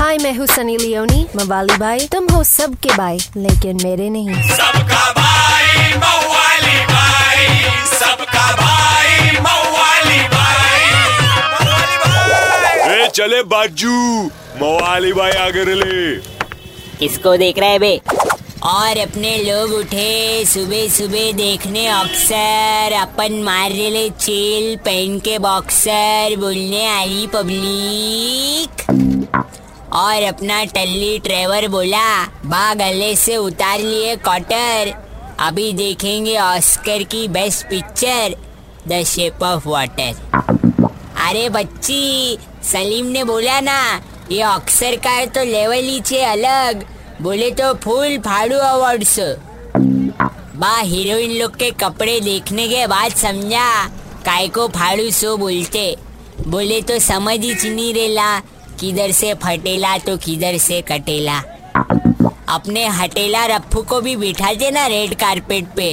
हाय मैं हूँ सनी लियोनी मवाली भाई तुम हो सबके भाई लेकिन मेरे नहीं। सबका भाई मवाली भाई सबका भाई मवाली भाई मवाली भाई ए चले बाजू मवाली भाई आगे ले किसको देख रहा है बे? और अपने लोग उठे सुबह सुबह देखने अक्सर अपन मार रहे चिल पहन के बॉक्सर बोलने आई पब्लिक और अपना टल्ली ट्रेवर बोला बा गले से उतार लिए कॉटर। अभी देखेंगे ऑस्कर की best picture, the shape of water. अरे बच्ची, सलीम ने बोला ना, ये अक्सर का है तो लेवल ही अलग। बोले तो फुल फाड़ू अवार्ड्स. बा, हीरोइन लोग के कपड़े देखने के बाद समझा काय को फाड़ू सो बोलते। बोले तो समझ ही नहीं रेला किधर से फटेला तो किधर से कटेला। अपने हटेला रफ्फू को भी बिठा देना रेड कारपेट पे।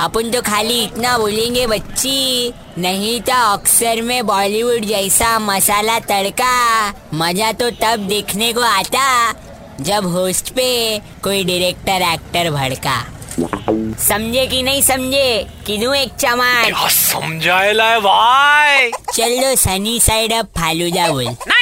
अपन तो खाली इतना बोलेंगे बच्ची नहीं तो अक्सर में बॉलीवुड जैसा मसाला तड़का मज़ा तो तब देखने को आता जब होस्ट पे कोई डायरेक्टर एक्टर भड़का। समझे कि नहीं समझे? किनू एक समझाएला है भाई। चलो सनी साइड अब फालूदा बोल। 93.5 रेड एफएम